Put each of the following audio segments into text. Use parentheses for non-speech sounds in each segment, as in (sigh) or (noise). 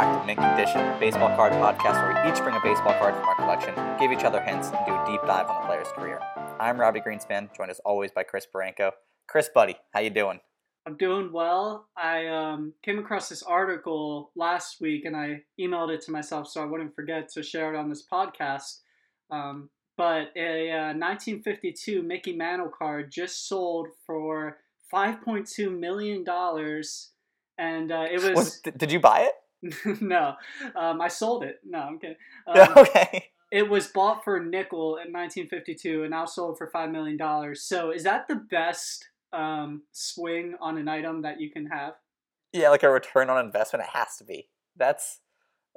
Back to Mint Condition, baseball card podcast where we each bring a baseball card from our collection, give each other hints, and do a deep dive on the player's career. I'm Robbie Greenspan, joined as always by Chris Baranco. Chris, buddy, how you doing? I'm doing well. I um, came across this article last week and I emailed it to myself so I wouldn't forget to share it on this podcast. Um, but a uh, 1952 Mickey Mantle card just sold for 5.2 million dollars, and uh, it (laughs) was. Was- did you buy it? (laughs) no, um, I sold it. No, I'm kidding. (laughs) Um, okay. It was bought for a nickel in 1952 and now sold for five million dollars. So is that the best um, swing on an item that you can have? Yeah, like a return on investment, it has to be. That's,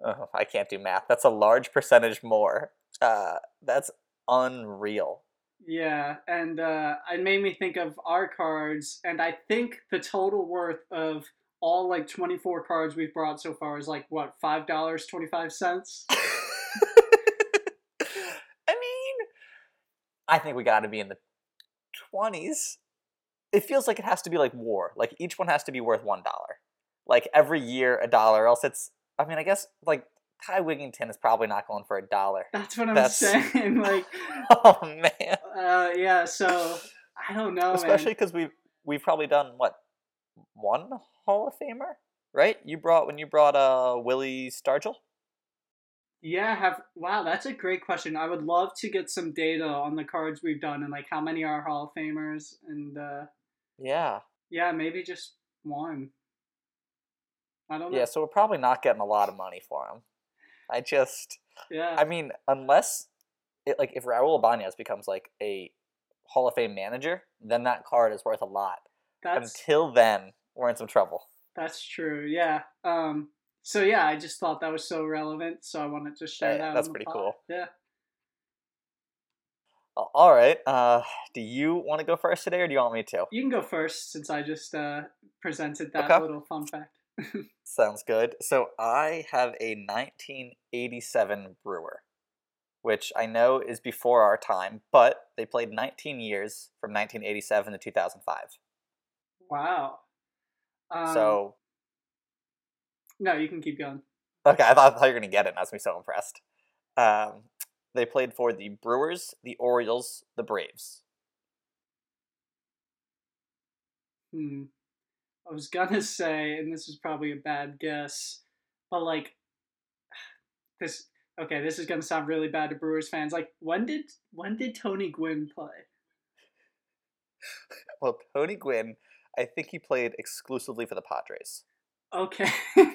oh, I can't do math. That's a large percentage more. Uh, that's unreal. Yeah, and uh, it made me think of our cards, and I think the total worth of all like 24 cards we've brought so far is like what five dollars 25 cents. (laughs) I mean, I think we got to be in the 20s. It feels like it has to be like war. Like each one has to be worth $1. Like every year a dollar, else it's I mean, I guess like Ty Wigginton is probably not going for a dollar. That's what I'm That's- saying. (laughs) Like, (laughs) Oh man. uh, yeah. So I don't know, Especially cuz we've we've probably done what one Hall of Famer, right? You brought when you brought uh Willie Stargell? Yeah, have wow, that's a great question. I would love to get some data on the cards we've done and like how many are Hall of Famers and uh, Yeah. yeah, maybe just one. I don't know. Yeah, so we're probably not getting a lot of money for him. I just Yeah. I mean, unless it like if Raul Ibanez becomes like a Hall of Fame manager, then that card is worth a lot. That's Until then, we're in some trouble. that's true. Yeah. Um. So yeah, I just thought that was so relevant, so I wanted to share Yeah, that. that's pretty pod. cool. Yeah. All right. Uh, do you want to go first today, or do you want me to? You can go first since I just uh, presented that Okay. little fun fact. (laughs) Sounds good. So I have a 1987 Brewer, which I know is before our time, but they played 19 years from 1987 to 2005. Wow. Um, so no, you can keep going. Okay, I thought, I thought you were gonna get it. and I was gonna be so impressed. Um, they played for the Brewers, the Orioles, the Braves. Hmm. I was gonna (laughs) say, and this is probably a bad guess, but like (sighs) this. Okay, this is gonna sound really bad to Brewers fans. Like, when did when did Tony Gwynn play? (laughs) Well, Tony Gwynn, I think he played exclusively for the Padres. Okay. (laughs)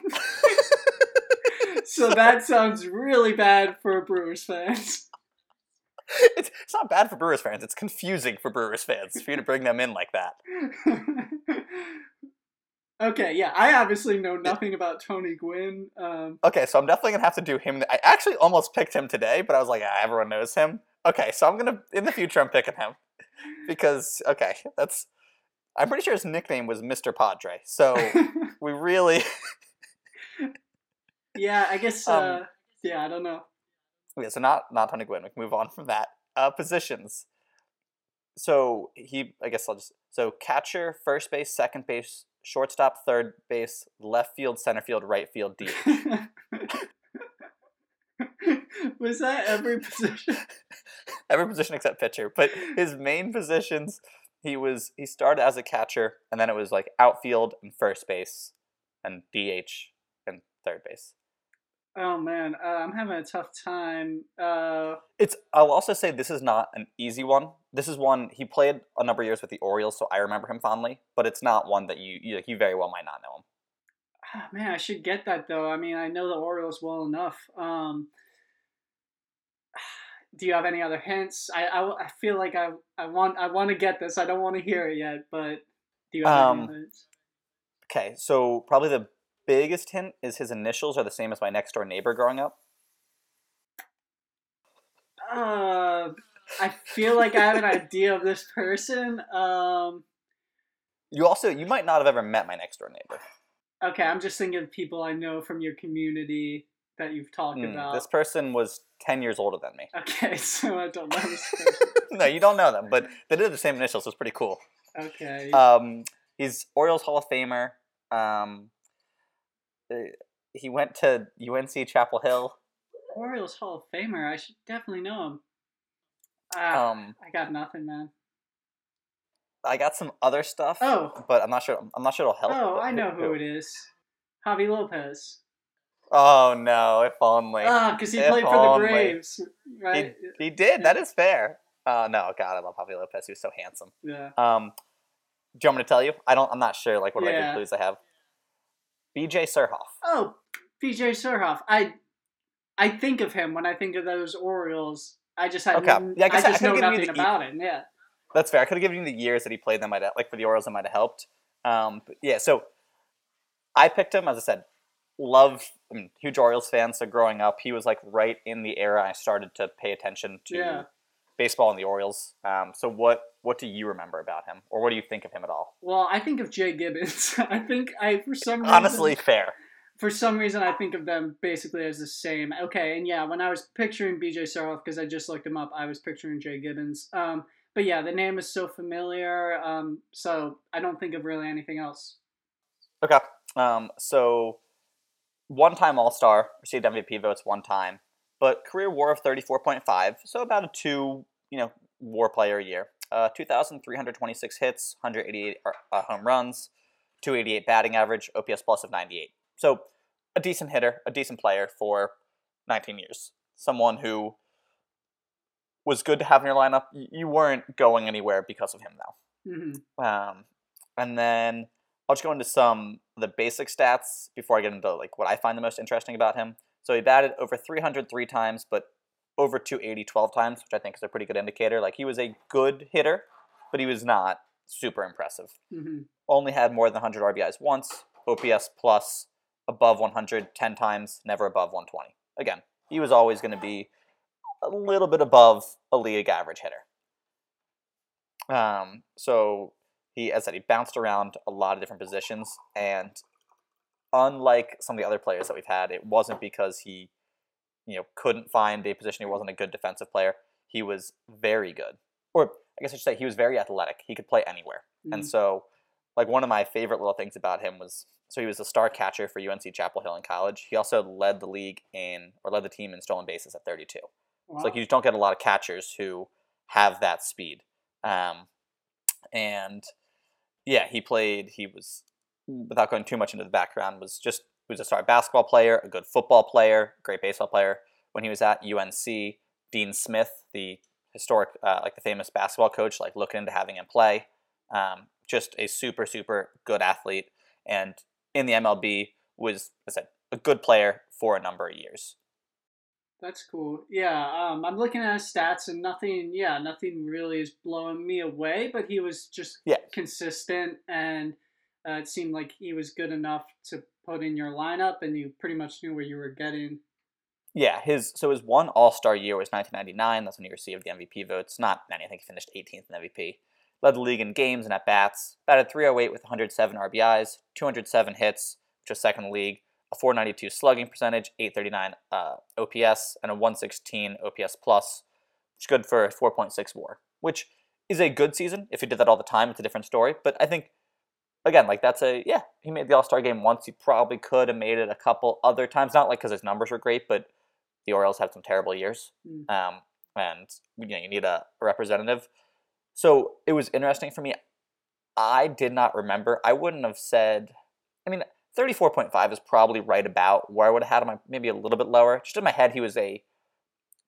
(laughs) so that sounds really bad for Brewers fans. it's, it's not bad for Brewers fans. It's confusing for Brewers fans for you to bring them in like that. (laughs) okay, yeah, I obviously know nothing about Tony Gwynn. Um, Okay, so I'm definitely gonna have to do him. I actually almost picked him today, but I was like, ah, everyone knows him. Okay, so I'm gonna in the future I'm picking him because okay, that's. I'm pretty sure his nickname was Mr. Padre. So (laughs) we really. yeah, I guess. Um, Uh, yeah, I don't know. Okay, so not not Tony Gwynn. We can move on from that. Uh, positions. So he, I guess I'll just so catcher, first base, second base, shortstop, third base, left field, center field, right field, D. (laughs) Was that every position? (laughs) Every position except pitcher, but his main positions, he was he started as a catcher, and then it was like outfield and first base, and DH and third base. Oh man, uh, I'm having a tough time. Uh, It's. I'll also say this is not an easy one. This is one he played a number of years with the Orioles, so I remember him fondly. But it's not one that you you, you very well might not know him. ah, man, I should get that though. I mean, I know the Orioles well enough. Um, do you have any other hints? I, I, I feel like I, I want I want to get this. I don't want to hear it yet, but do you have Um, any hints? Okay, so probably the biggest hint is his initials are the same as my next door neighbor growing up. Uh, I feel like I have an idea of this person. Um, You also you might not have ever met my next door neighbor. okay, I'm just thinking of people I know from your community that you've talked Mm, about. This person was ten years older than me. Okay, (laughs) so I don't know this person. (laughs) no, you don't know them, but they did the same initials. So it's pretty cool. Okay. Um, he's Orioles Hall of Famer. Um, uh, he went to UNC Chapel Hill. Orioles Hall of Famer. I should definitely know him. Ah, Um, I got nothing, man. I got some other stuff. Oh. but I'm not sure. I'm not sure it'll help. Oh, I know who it is. Javi Lopez. Oh no! If only Ah, because he If played for the. Braves, right? he did. That is fair. Uh, no, God, I love Javi Lopez. He was so handsome. Yeah. Um, do you want me to tell you? I don't. I'm not sure. Like what other Yeah. good clues I have. B.J. Surhoff. Oh, B.J. Surhoff. I I think of him when I think of those Orioles. I just had Okay. Yeah, I guess I just could've know nothing the about him. Yeah. That's fair. I could have given you the years that he played. That might have, like for the Orioles. That might have helped. Um, but yeah. So I picked him. As I said, love. I mean, huge Orioles fan. So growing up, he was like right in the era I started to pay attention to Yeah. baseball and the Orioles. Um, so what what do you remember about him, or what do you think of him at all? Well, I think of Jay Gibbons. (laughs) I think I for some reason Honestly, fair. for some reason I think of them basically as the same. Okay, and yeah, when I was picturing BJ Surhoff because I just looked him up, I was picturing Jay Gibbons. Um, but yeah, the name is so familiar. Um, so I don't think of really anything else. Okay. Um, so one time All Star, received MVP votes one time, but career WAR of thirty four point five, so about a two, you know, WAR player a year. Uh, two thousand three hundred twenty six hits, hundred eighty eight uh, home runs, two eighty eight batting average, OPS plus of ninety eight. So a decent hitter, a decent player for nineteen years. Someone who was good to have in your lineup. You weren't going anywhere because of him, though. hmm Um, and then I'll just go into some the basic stats before I get into like what I find the most interesting about him. So he batted over 303 times, but over 280 12 times, which I think is a pretty good indicator. Like he was a good hitter, but he was not super impressive. hmm Only had more than 100 RBIs once, OPS plus above 100 10 times, never above 120. Again, he was always going to be a little bit above a league average hitter. Um, so he, as I said, he bounced around a lot of different positions, and unlike some of the other players that we've had, it wasn't because he, you know, couldn't find a position. He wasn't a good defensive player. He was very good, or I guess I should say, he was very athletic. He could play anywhere, and Mhm. so, like one of my favorite little things about him was, so he was a star catcher for UNC Chapel Hill in college. He also led the league in, or led the team in stolen bases at 32. Wow. It's like you don't get a lot of catchers who have that speed. Um, and yeah, he played. He was, without going too much into the background, was just was a star basketball player, a good football player, great baseball player. When he was at UNC, Dean Smith, the historic, uh, like the famous basketball coach, like looking into having him play. Um, just a super, super good athlete, and in the MLB was, as I said, a good player for a number of years. That's cool. Yeah, um, I'm looking at his stats and nothing. Yeah, nothing really is blowing me away. But he was just Yeah. consistent, and uh, it seemed like he was good enough to put in your lineup, and you pretty much knew what you were getting. Yeah, his so his one All Star year was 1999. That's when he received the MVP votes. Not many. I think he finished 18th in MVP. Led the league in games and at bats. Batted 308 with 107 RBIs, 207 hits, which was second league. A 492 slugging percentage, 839 uh, OPS, and a 116 OPS plus, which is good for a 4.6 WAR. Which is a good season. If he did that all the time, it's a different story. But I think again, like that's a yeah. He made the All Star game once. He probably could have made it a couple other times. Not like because his numbers were great, but the Orioles had some terrible years, Mm. um, and you know you need a representative. So it was interesting for me. I did not remember. I wouldn't have said. I mean, thirty-four point five is probably right about where I would have had him. Maybe a little bit lower. Just in my head, he was a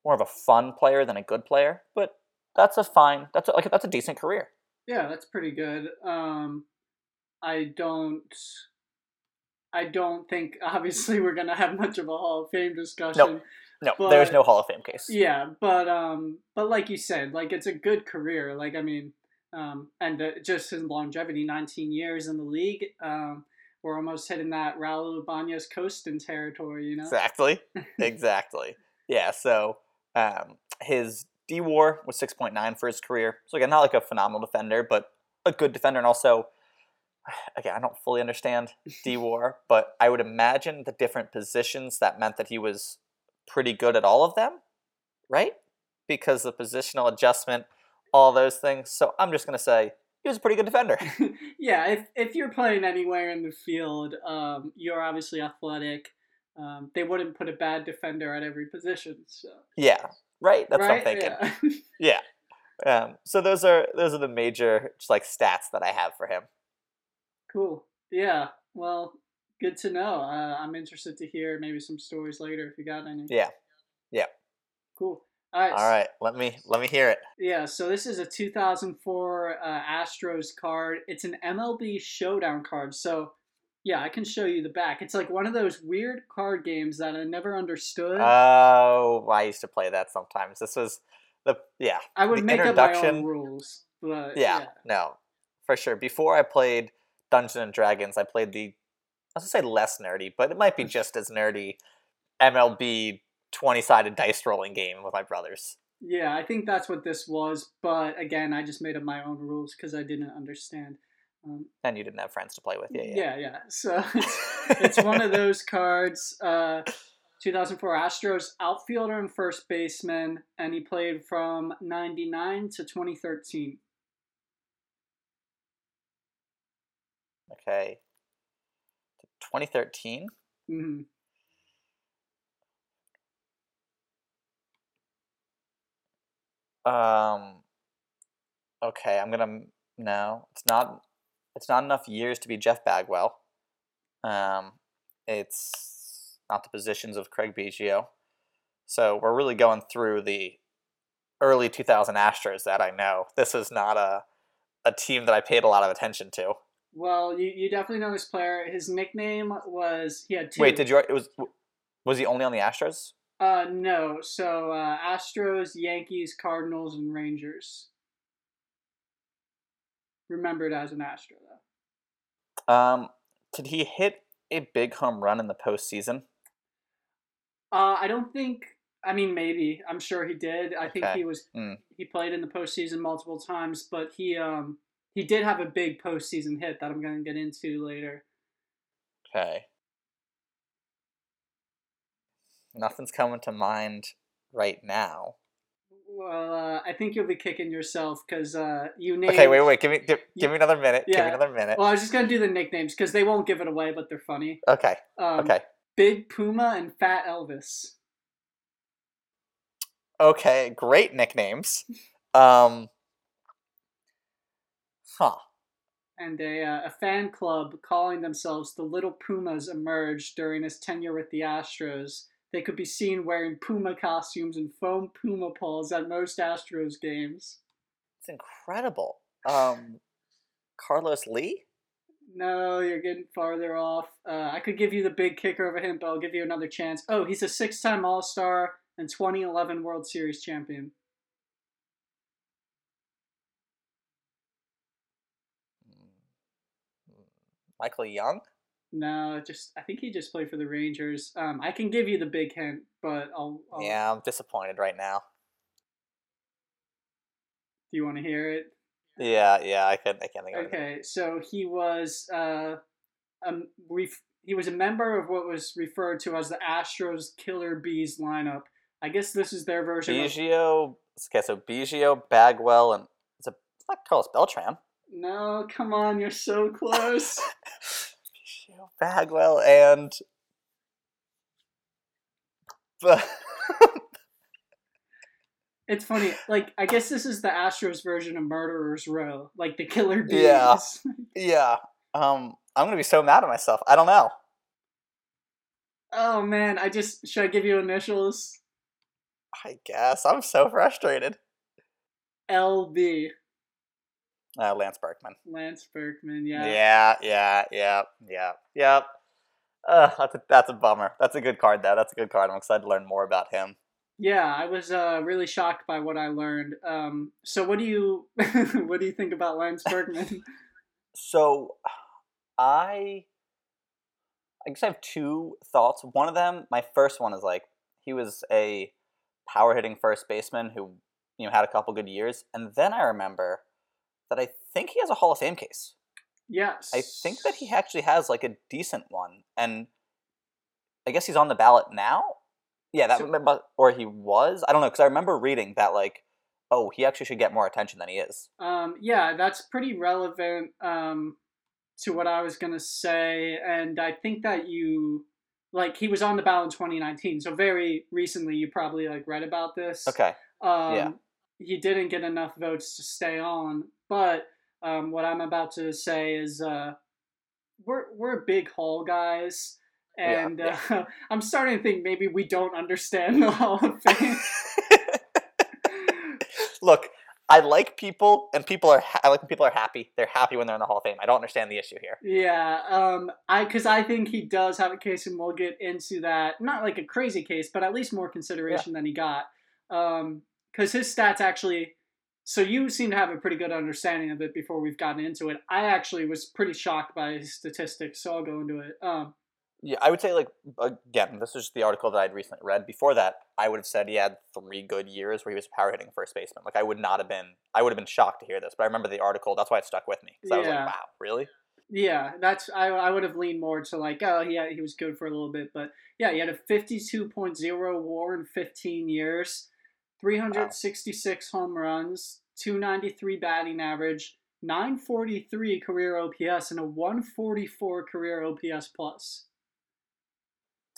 more of a fun player than a good player. But that's a fine. That's a, like that's a decent career. Yeah, that's pretty good. Um, I don't. I don't think (laughs) obviously we're gonna have much of a Hall of Fame discussion. No, there's no Hall of Fame case. Yeah, but um, but like you said, like it's a good career. Like I mean, um, and uh, just his longevity, 19 years in the league. Um, we're almost hitting that Raul Ibanez Costin territory, you know. Exactly. (laughs) exactly. Yeah. So um, his D WAR was six point nine for his career. So again, not like a phenomenal defender, but a good defender, and also. (sighs) Again, I don't fully understand (laughs) D WAR, but I would imagine the different positions that meant that he was pretty good at all of them, right? Because the positional adjustment, all those things. So I'm just gonna say he was a pretty good defender. (laughs) yeah, if if you're playing anywhere in the field, um, you're obviously athletic. um, they wouldn't put a bad defender at every position. So Yeah, right. That's right? what I'm thinking. (laughs) Yeah. Um, so those are those are the major just like stats that I have for him. cool. Yeah. Well, good to know. Uh, I'm interested to hear maybe some stories later if you got any. Yeah. Yeah. Cool. All right. All right, let me let me hear it. Yeah, so this is a 2004 uh, Astros card. It's an MLB Showdown card. So, yeah, I can show you the back. It's like one of those weird card games that I never understood. Oh, I used to play that sometimes. This was the yeah. I would make up my own rules, but Yeah, yeah. no, for sure. Before I played Dungeons and Dragons, I played the I was gonna say less nerdy, but it might be just as nerdy MLB twenty sided dice rolling game with my brothers. Yeah, I think that's what this was. But again, I just made up my own rules because I didn't understand. Um, And you didn't have friends to play with. Yeah, yeah. yeah, yeah. So (laughs) it's, it's one of those cards. Uh, 2004 Astros outfielder and first baseman, and he played from 99 to 2013. Okay. 2013. hmm Um. Okay, I'm gonna no. It's not. It's not enough years to be Jeff Bagwell. Um, it's not the positions of Craig Biggio. So we're really going through the early 2000 Astros that I know. This is not a a team that I paid a lot of attention to. Well, you, you definitely know this player. His nickname was he had two. Wait, did you? It was. Was he only on the Astros? Uh, no. So uh, Astros, Yankees, Cardinals, and Rangers. Remembered as an Astro though. Um, did he hit a big home run in the postseason? Uh, I don't think. I mean, maybe. I'm sure he did. I think he was. Mm. He played in the postseason multiple times, but he um he did have a big postseason hit that I'm gonna get into later. Okay. Nothing's coming to mind right now. Well, uh, I think you'll be kicking yourself because uh, you named. Okay, wait, wait. Give me, give, give me another minute. Give me another minute. Well, I was just gonna do the nicknames because they won't give it away, but they're funny. Okay, Um, okay, Big Puma and Fat Elvis. okay. Great nicknames. Um. Huh. and a, uh, a fan club calling themselves the Little Pumas emerged during his tenure with the Astros. They could be seen wearing Puma costumes and foam Puma paws at most Astros games. It's incredible. Um. Carlos Lee. No, you're getting farther off. Uh, I could give you the big kicker of a hint, but I'll give you another chance. Oh, he's a six time All Star and 2011 World Series champion. Michael Young. No, just I think he just played for the Rangers. Um, I can give you the big hint, but I'll. I'll Yeah, I'm disappointed right now. Do you want to hear it? Yeah, yeah. I can. I can't think of it. Okay, so he was uh, um, ref- he was a member of what was referred to as the Astros Killer Bees lineup. I guess this is their version. Of, Biggio. Okay, so Biggio, Bagwell, and it's a it's not Carlos Beltran. no, come on, you're so close. (laughs) Bagwell, and it's funny. Like I guess this is the Astros version of Murderers Row, like the Killer Bees. Yeah. (laughs) yeah. Um, I'm gonna be so mad at myself. I don't know. oh man, I just should I give you initials? I guess I'm so frustrated. LB Uh, Lance Berkman. Lance Berkman. Yeah, Yeah. yeah, yeah, yeah, yeah. Uh, that's a, that's a bummer. That's a good card though. That's a good card. I'm excited to learn more about him. Yeah, I was uh, really shocked by what I learned. Um, so, what do you (laughs) what do you think about Lance Berkman? (laughs) So, I, I guess I have two thoughts. One of them, my first one is like he was a power hitting first baseman who you know had a couple good years, and then I remember that I think he has a Hall of Fame case. yes, I think that he actually has like a decent one, and I guess he's on the ballot now. Yeah, that So- or he was. I don't know because I remember reading that like, oh, he actually should get more attention than he is. Um, yeah, that's pretty relevant um, to what I was gonna say, and I think that you like he was on the ballot in 2019. So very recently, you probably like read about this. Okay. Um, Yeah. He didn't get enough votes to stay on, but um, what I'm about to say is uh, we're we're big Hall guys, and yeah. Uh, (laughs) I'm starting to think maybe we don't understand the Hall of (laughs) Fame. Look, I like people, and people are. Ha- I like when people are happy. They're happy when they're in the Hall of Fame. I don't understand the issue here. yeah, um, I because I think he does have a case, and we'll get into that. Not like a crazy case, but at least more consideration than he got. Um, because his stats actually. So you seem to have a pretty good understanding of it before we've gotten into it. I actually was pretty shocked by his statistics, so I'll go into it. Um, Yeah, I would say like again, this was just the article that I'd recently read. Before that, I would have said he had three good years where he was power hitting first baseman. Like I would not have been. I would have been shocked to hear this, but I remember the article. That's why it stuck with me. Because I was Yeah. like, wow, really? Yeah, that's I, I would have leaned more to like oh yeah he was good for a little bit but yeah he had a 52.0 WAR in 15 years, 366 home runs, 293 batting average, 943 career OPS and a 144 career OPS plus.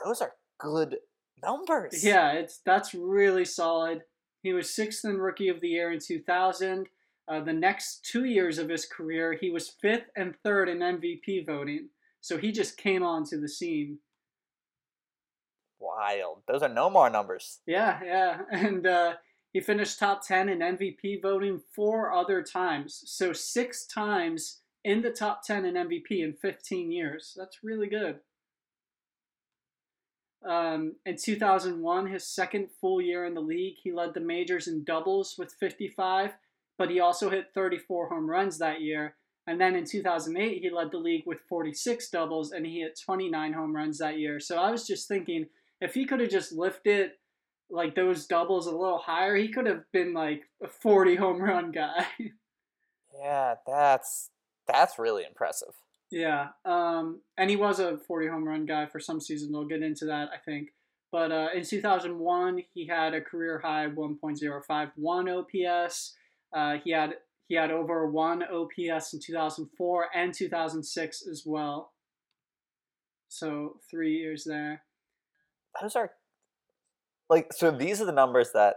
Those are good numbers. Yeah, it's that's really solid. He was sixth in Rookie of the Year in 2000. Uh, the next two years of his career, he was fifth and third in MVP voting. So he just came onto the scene. Wild. Those are no more numbers. Yeah, yeah. (laughs) And uh, he finished top 10 in MVP voting four other times. So six times in the top 10 in MVP in 15 years. That's really good. Um, in 2001, his second full year in the league, he led the majors in doubles with 55, but he also hit 34 home runs that year. And then in 2008, he led the league with 46 doubles and he hit 29 home runs that year. So I was just thinking, if he could have just lifted like those doubles a little higher, he could have been like a 40 home run guy. (laughs) Yeah, that's that's really impressive. yeah. Um, and he was a 40 home run guy for some season. We'll get into that, I think. But uh, in 2001, he had a career high 1.051 OPS. Uh, he had he had over one OPS in 2004 and 2006 as well. So three years there. Those are like so. These are the numbers that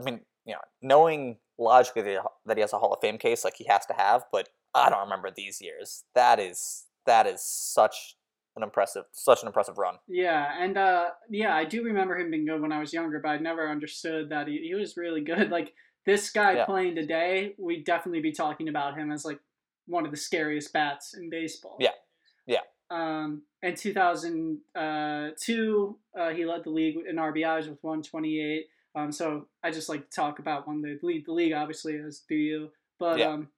I mean, you know, knowing logically that he- has a Hall of Fame case, like he has to have, but I don't remember these years. That is that is such an impressive, such an impressive run. Yeah, and uh, yeah, I do remember him being good when I was younger, but I never understood that he, he was really good. (laughs) Like this guy Yeah. playing today, we'd definitely be talking about him as like one of the scariest bats in baseball. Yeah. Yeah. Um, in 2002, uh, he led the league in RBIs with 128. Um, so I just like to talk about when that lead the league, obviously, as do you. But Yeah. um,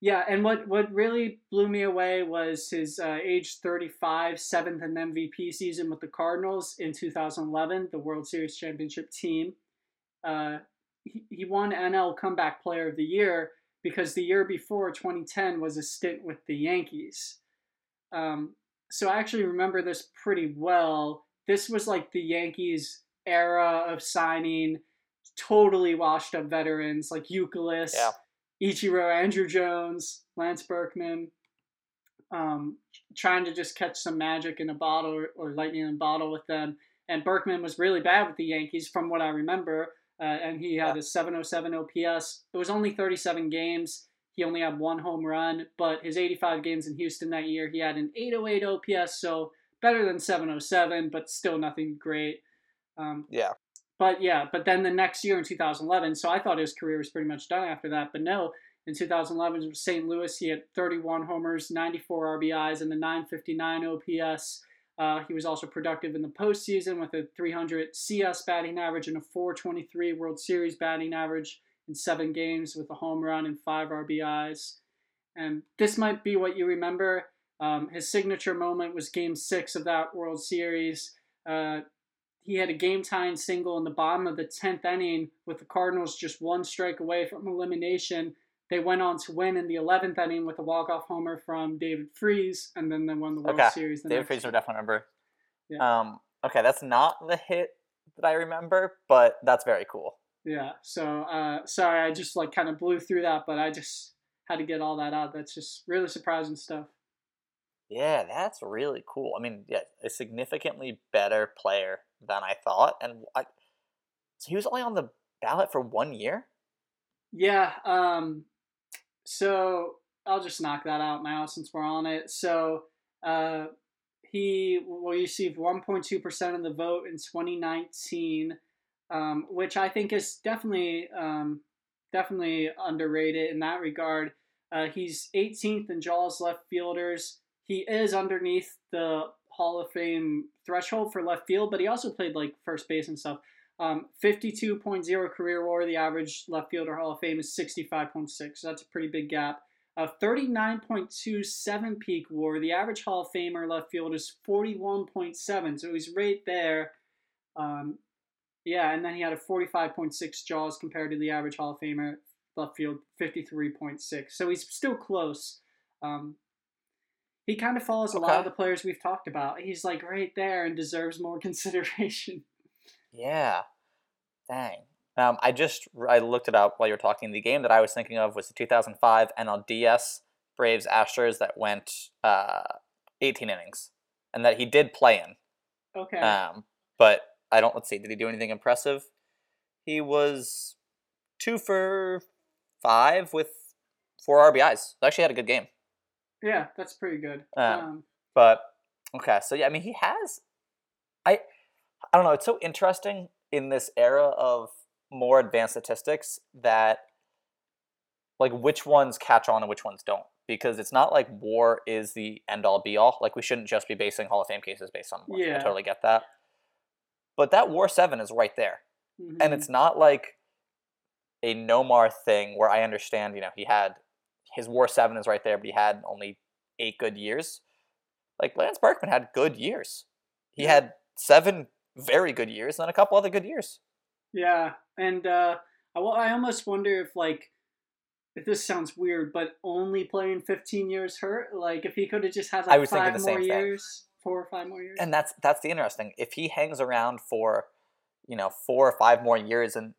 yeah, and what what really blew me away was his uh, age 35 seventh in MVP season with the Cardinals in 2011, the World Series championship team. Uh, he, he won NL Comeback Player of the Year because the year before 2010 was a stint with the Yankees. Um, so I actually remember this pretty well. This was like the Yankees era of signing totally washed up veterans like Euclid, Yeah. Ichiro, Andruw Jones, Lance Berkman, um, trying to just catch some magic in a bottle or, or lightning in a bottle with them. And Berkman was really bad with the Yankees, from what I remember. Uh, and he had a 707 OPS. It was only 37 games. He only had one home run, but his 85 games in Houston that year, he had an 808 OPS, so better than 707, but still nothing great. Um, Yeah. but yeah, but then the next year in 2011, so I thought his career was pretty much done after that. But no, in 2011 with St. Louis, he had 31 homers, 94 RBIs, and a 959 OPS. Uh, he was also productive in the postseason with a 300 CS batting average and a 423 World Series batting average in seven games with a home run and five RBIs. And this might be what you remember. Um, his signature moment was Game Six of that World Series. Uh, he had a game tying single in the bottom of the 10th inning with the Cardinals just one strike away from elimination. They went on to win in the 11th inning with a walk-off homer from David Freese, and then they won the World Okay, Series. The David Fraser year. definitely remember. Yeah. Um, okay, that's not the hit that I remember, but that's very cool. Yeah. So uh, sorry, I just like kind of blew through that, but I just had to get all that out. That's just really surprising stuff. Yeah, that's really cool. I mean, yeah, a significantly better player than I thought, and I, so he was only on the ballot for one year. Yeah. Um, so I'll just knock that out now since we're on it. So uh, he will receive 1.2% of the vote in 2019, um, which I think is definitely um, definitely underrated in that regard. Uh, he's 18th in JAWS left fielders. He is underneath the Hall of Fame threshold for left field, but he also played like first base and stuff. Um, 52.0 career WAR. The average left fielder Hall of Fame is 65.6. So that's a pretty big gap. Uh, 39.27 peak WAR. The average Hall of Famer left field is 41.7. So he's right there. Um, yeah, and then he had a 45.6 JAWS compared to the average Hall of Famer left field, 53.6. So he's still close. Um, he kind of follows a lot of the players we've talked about. He's like right there and deserves more (laughs) consideration. Yeah, dang. Um, I just I looked it up while you were talking. The game that I was thinking of was the 2005 NLDS Braves Astros that went uh, 18 innings, and that he did play in. Okay. Um, but I don't. Let's see. Did he do anything impressive? He was two for five with four RBIs. Actually had a good game. yeah, that's pretty good. Um, Um, But okay, so yeah, I mean, he has. I I don't know. It's so interesting in this era of more advanced statistics that like which ones catch on and which ones don't because it's not like war is the end all be all like we shouldn't just be basing hall of fame cases based on war i Yeah. totally get that but that war 7 is right there and mhm. it's not like a nomar thing where i understand you know he had his war 7 is right there but he had only eight good years like lance berkman had good years he Yeah. had seven very good years and then a couple other good years Yeah, and uh, I, I almost wonder if like if this sounds weird, but only playing 15 years hurt. Like if he could have just had like five more same thing. Four or five more years. and that's that's the interesting if he hangs around for you know four or five more years and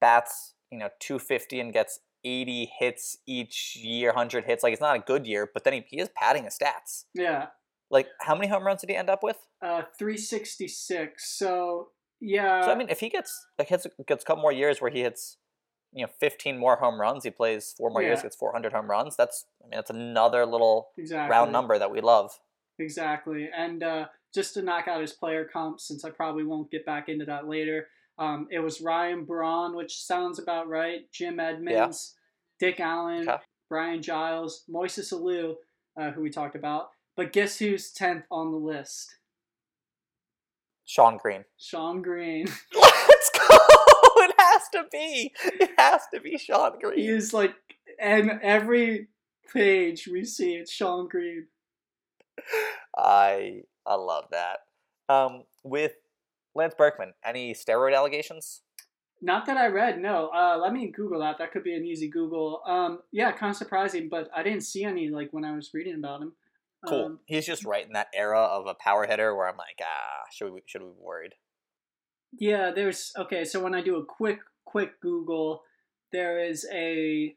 bats you know 250 and gets 80 hits each year 100 hits like it's not a good year but then he, he is padding his stats. Yeah, like how many home runs did he end up with? Uh, 366. So yeah, so i mean if he gets like hits gets a couple more years where he hits you know 15 more home runs he plays four more years gets 400 home runs that's i mean that's another little exactly. round number that we love Exactly. And uh, just to knock out his player comp, since I probably won't get back into that later, um, it was Ryan Braun, which sounds about right, Jim Edmonds, Dick Allen, Okay. Brian Giles, Moises Alou, uh, who we talked about. But guess who's 10th on the list? sean green Sean Green. (laughs) let's go (laughs) it has to be it has to be sean green he is like, and every page we see it's Sean Green. I I love that. Um, with Lance Berkman, any steroid allegations? Not that I read, no. Uh, let me Google that. That could be an easy Google. Um, yeah, kind of surprising, but I didn't see any like when I was reading about him. Cool. Um, He's just right in that era of a power hitter where I'm like, ah, should we should we be worried? yeah, there's okay. So when I do a quick quick Google, there is a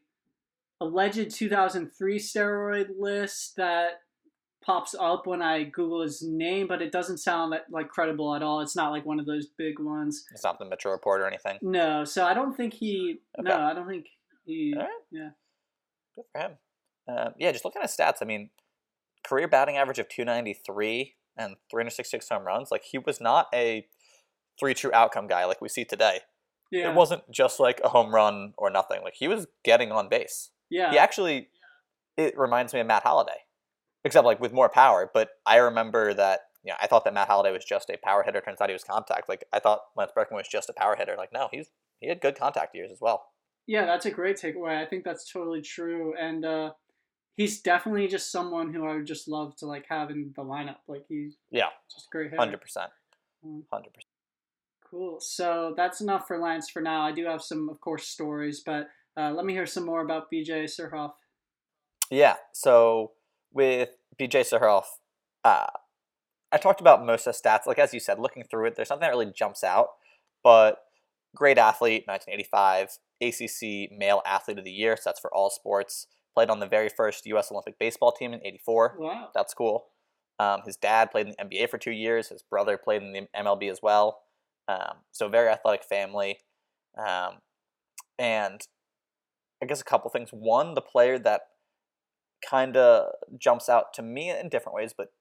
alleged 2003 steroid list that pops up when I Google his name, but it doesn't sound like, like credible at all. It's not like one of those big ones. It's not the Mitchell Report or anything. No, so I don't think he. No, I don't think he. Right. yeah. Good for him. Um, yeah, just looking at stats, I mean, career batting average of 293 and 366 home runs. Like he was not a three true outcome guy like we see today. Yeah. It wasn't just like a home run or nothing. Like he was getting on base. yeah. he actually it reminds me of Matt Holliday, except like with more power. But I remember that you know I thought that Matt Holliday was just a power hitter. Turns out he was contact. Like I thought Lance Berkman was just a power hitter. Like no, he's he had good contact years as well. Yeah, that's a great takeaway. I think that's totally true, and uh, he's definitely just someone who I would just love to like have in the lineup. Like he's Yeah, just a great hitter. hundred percent, Mm. hundred percent. Cool. So that's enough for Lance for now. I do have some, of course, stories, but uh, let me hear some more about BJ Surhoff. Yeah. So with BJ Surhoff, uh, I talked about most of the stats. Like as you said, looking through it, there's something that really jumps out. But great athlete, 1985, ACC Male Athlete of the Year. So that's for all sports. played on the very first U.S. Olympic baseball team in '84. Wow. That's cool. Um, his dad played in the NBA for two years. His brother played in the MLB as well. Um, so very athletic family. Um, and I guess a couple things. One, the player that kind of jumps out to me in different ways, but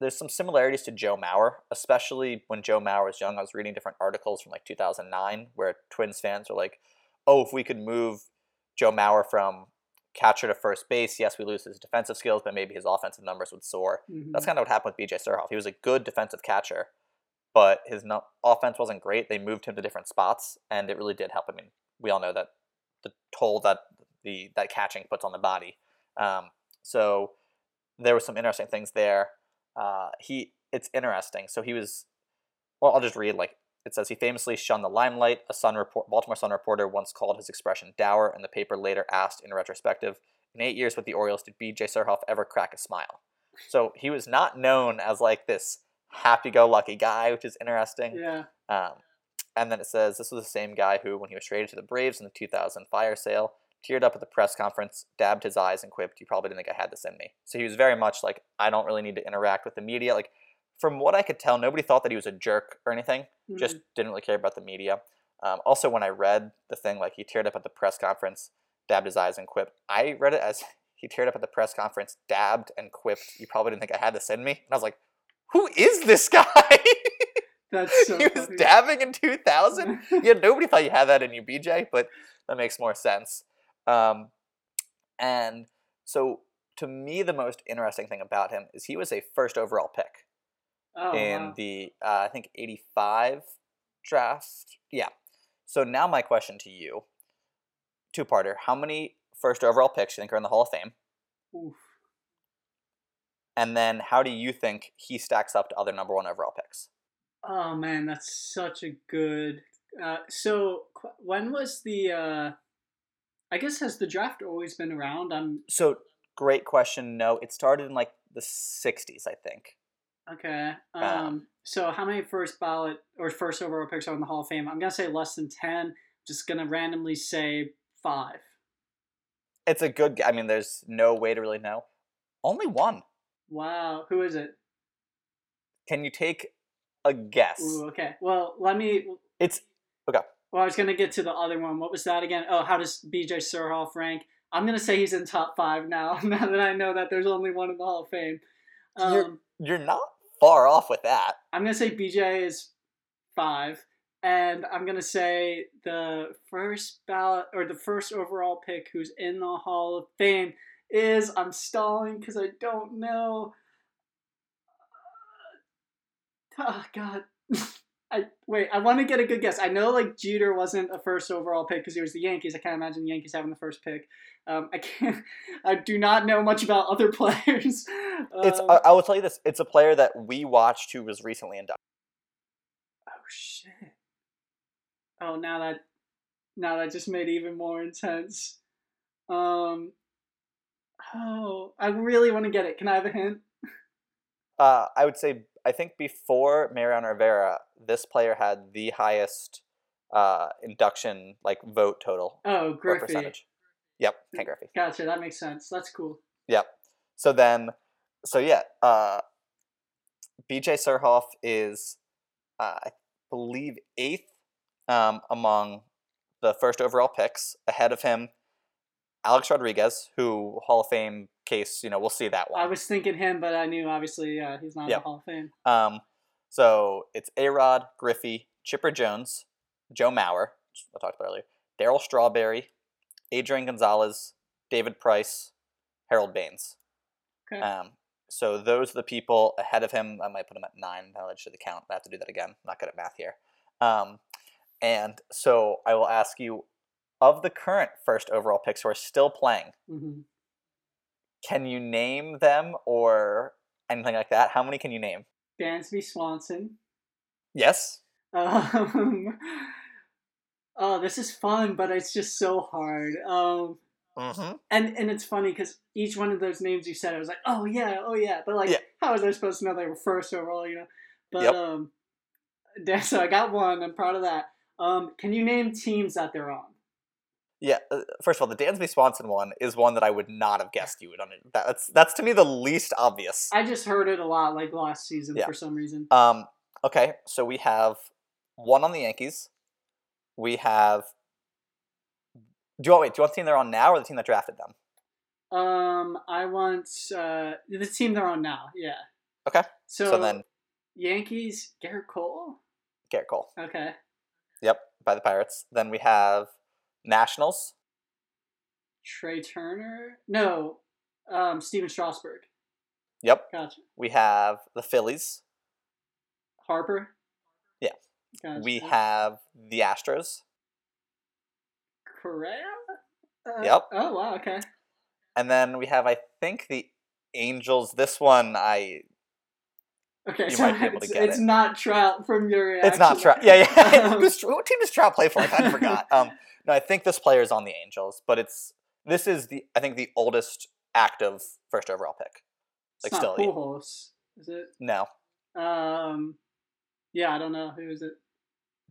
there's some similarities to Joe Mauer, especially when Joe Mauer was young. I was reading different articles from like 2009 where Twins fans were like, "Oh, if we could move Joe Mauer from catcher to first base, yes, we lose his defensive skills, but maybe his offensive numbers would soar." Mhm. That's kind of what happened with BJ Surhoff. He was a good defensive catcher, but his no- offense wasn't great. They moved him to different spots, and it really did help. I mean, we all know that the toll that the that catching puts on the body. Um, so there were some interesting things there. Uh, he it's interesting. So he was well. I'll just read like it says. He famously shunned the limelight. A Sun report, Baltimore Sun reporter once called his expression dour, and the paper later asked in retrospective, "In eight years with the Orioles, did B.J. Surhoff ever crack a smile?" So he was not known as like this happy-go-lucky guy, which is interesting. Yeah. Um, and then it says this was the same guy who, when he was traded to the Braves in the 2000 fire sale, teared up at the press conference, dabbed his eyes, and quipped, "You probably didn't think I had this in me." So he was very much like, "I don't really need to interact with the media." Like, from what I could tell, nobody thought that he was a jerk or anything. Just Mhm. didn't really care about the media. Um, also, when I read the thing, like he teared up at the press conference, dabbed his eyes, and quipped. I read it as (laughs) he teared up at the press conference, dabbed and quipped. You probably didn't think I had this in me. And I was like, "Who is this guy?" (laughs) That's so he was funny. dabbing in 2000 (laughs) yeah, nobody thought you had that in you, BJ, but that makes more sense. Um, and so, to me, the most interesting thing about him is he was a first overall pick oh, in wow. the, uh, I think, 85 draft. Yeah. So, now my question to you two parter. How many first overall picks do you think are in the Hall of Fame? Oof. And then, how do you think he stacks up to other number one overall picks? Oh man, that's such a good. Uh, so qu- when was the? Uh, I guess has the draft always been around? I'm So, great question. No, it started in like the 60s, I think. okay. Um, Um, so how many first ballot or first overall picks are in the Hall of Fame? I'm gonna say less than ten. Just gonna randomly say five. It's a good. I mean, there's no way to really know. Only one. Wow, who is it? Can you take a guess? Ooh, okay. Well, let me. It's Well, I was gonna get to the other one. What was that again? Oh, how does B.J. Surhoff rank? I'm gonna say he's in top five now. (laughs) Now that I know that there's only one in the Hall of Fame. You're- Um, you're not far off with that. I'm gonna say BJ is five, and I'm gonna say the first ballot or the first overall pick who's in the Hall of Fame is I'm stalling because I don't know. Oh God. (laughs) I wait. I want to get a good guess. I know like Jeter wasn't a first overall pick because he was the Yankees. I can't imagine the Yankees having the first pick. Um, I can't. (laughs) I do not know much about other (laughs) players. It's. Um, I, I will tell you this. It's a player that we watched who was recently inducted. Oh shit. Oh now that now that just made it even more intense. Um Oh, I really want to get it. Can I have a hint? Uh, I would say. I think before Mariano Rivera, this player had the highest uh, induction like vote total Oh, Griffey. percentage. Yep, Ken Griffey. Gotcha, that makes sense. That's cool. Yep. So then, so yeah, uh, BJ Surhoff is, uh, I believe, eighth um, among the first overall picks. Ahead of him, Alex Rodriguez, who Hall of Fame case, you know, we'll see that one. I was thinking him, but I knew obviously uh, he's not in the Hall of Fame. Um, so it's A Rod, Griffey, Chipper Jones, Joe Mauer, which I talked about earlier, Darryl Strawberry, Adrian Gonzalez, David Price, Harold Baines. Okay. Um, so those are the people ahead of him. I might put him at nine. Now I should the count. I have to do that again. I'm not good at math here. Um, and so I will ask you, of the current first overall picks who are still playing, hmm can you name them or anything like that? How many can you name? Dansby Swanson. Yes. Um, (laughs) oh, this is fun, but it's just so hard. Um, Mm-hmm. and and it's funny because each one of those names you said, I was like, oh yeah, oh yeah. But like, Yeah. how was I supposed to know they were first overall? You know. But Yep. um, (laughs) so I got one. I'm proud of that. Um, can you name teams that they're on? Yeah, uh, first of all, the Dansby Swanson one is one that I would not have guessed you would. Under- that's that's to me the least obvious. I just heard it a lot like last season Yeah. for some reason. Um, okay, so we have one on the Yankees. We have. Do you want wait? Do you want the team they're on now or the team that drafted them? Um, I want uh, the team they're on now. Yeah. Okay. So, So, then Yankees, Gerrit Cole. Gerrit Cole. Okay. Yep, by the Pirates. Then we have Nationals. Trea Turner. No, um, Stephen Strasburg. Yep. Gotcha. We have the Phillies. Harper. Yeah. Gotcha. We have the Astros. Correa. Uh, Yep. Oh wow. Okay. And then we have, I think, the Angels. This one, I Okay. You so might be able to it's, get it's it. not Trout from your reaction. It's not Trout. Yeah, yeah. (laughs) (laughs) Um, team does Trout play for? I kind of forgot. (laughs) Um, no, I think this player is on the Angels, but it's this is the I think the oldest active first overall pick. it's like, not still. Pujols, is it? No, Um, yeah, I don't know who is it.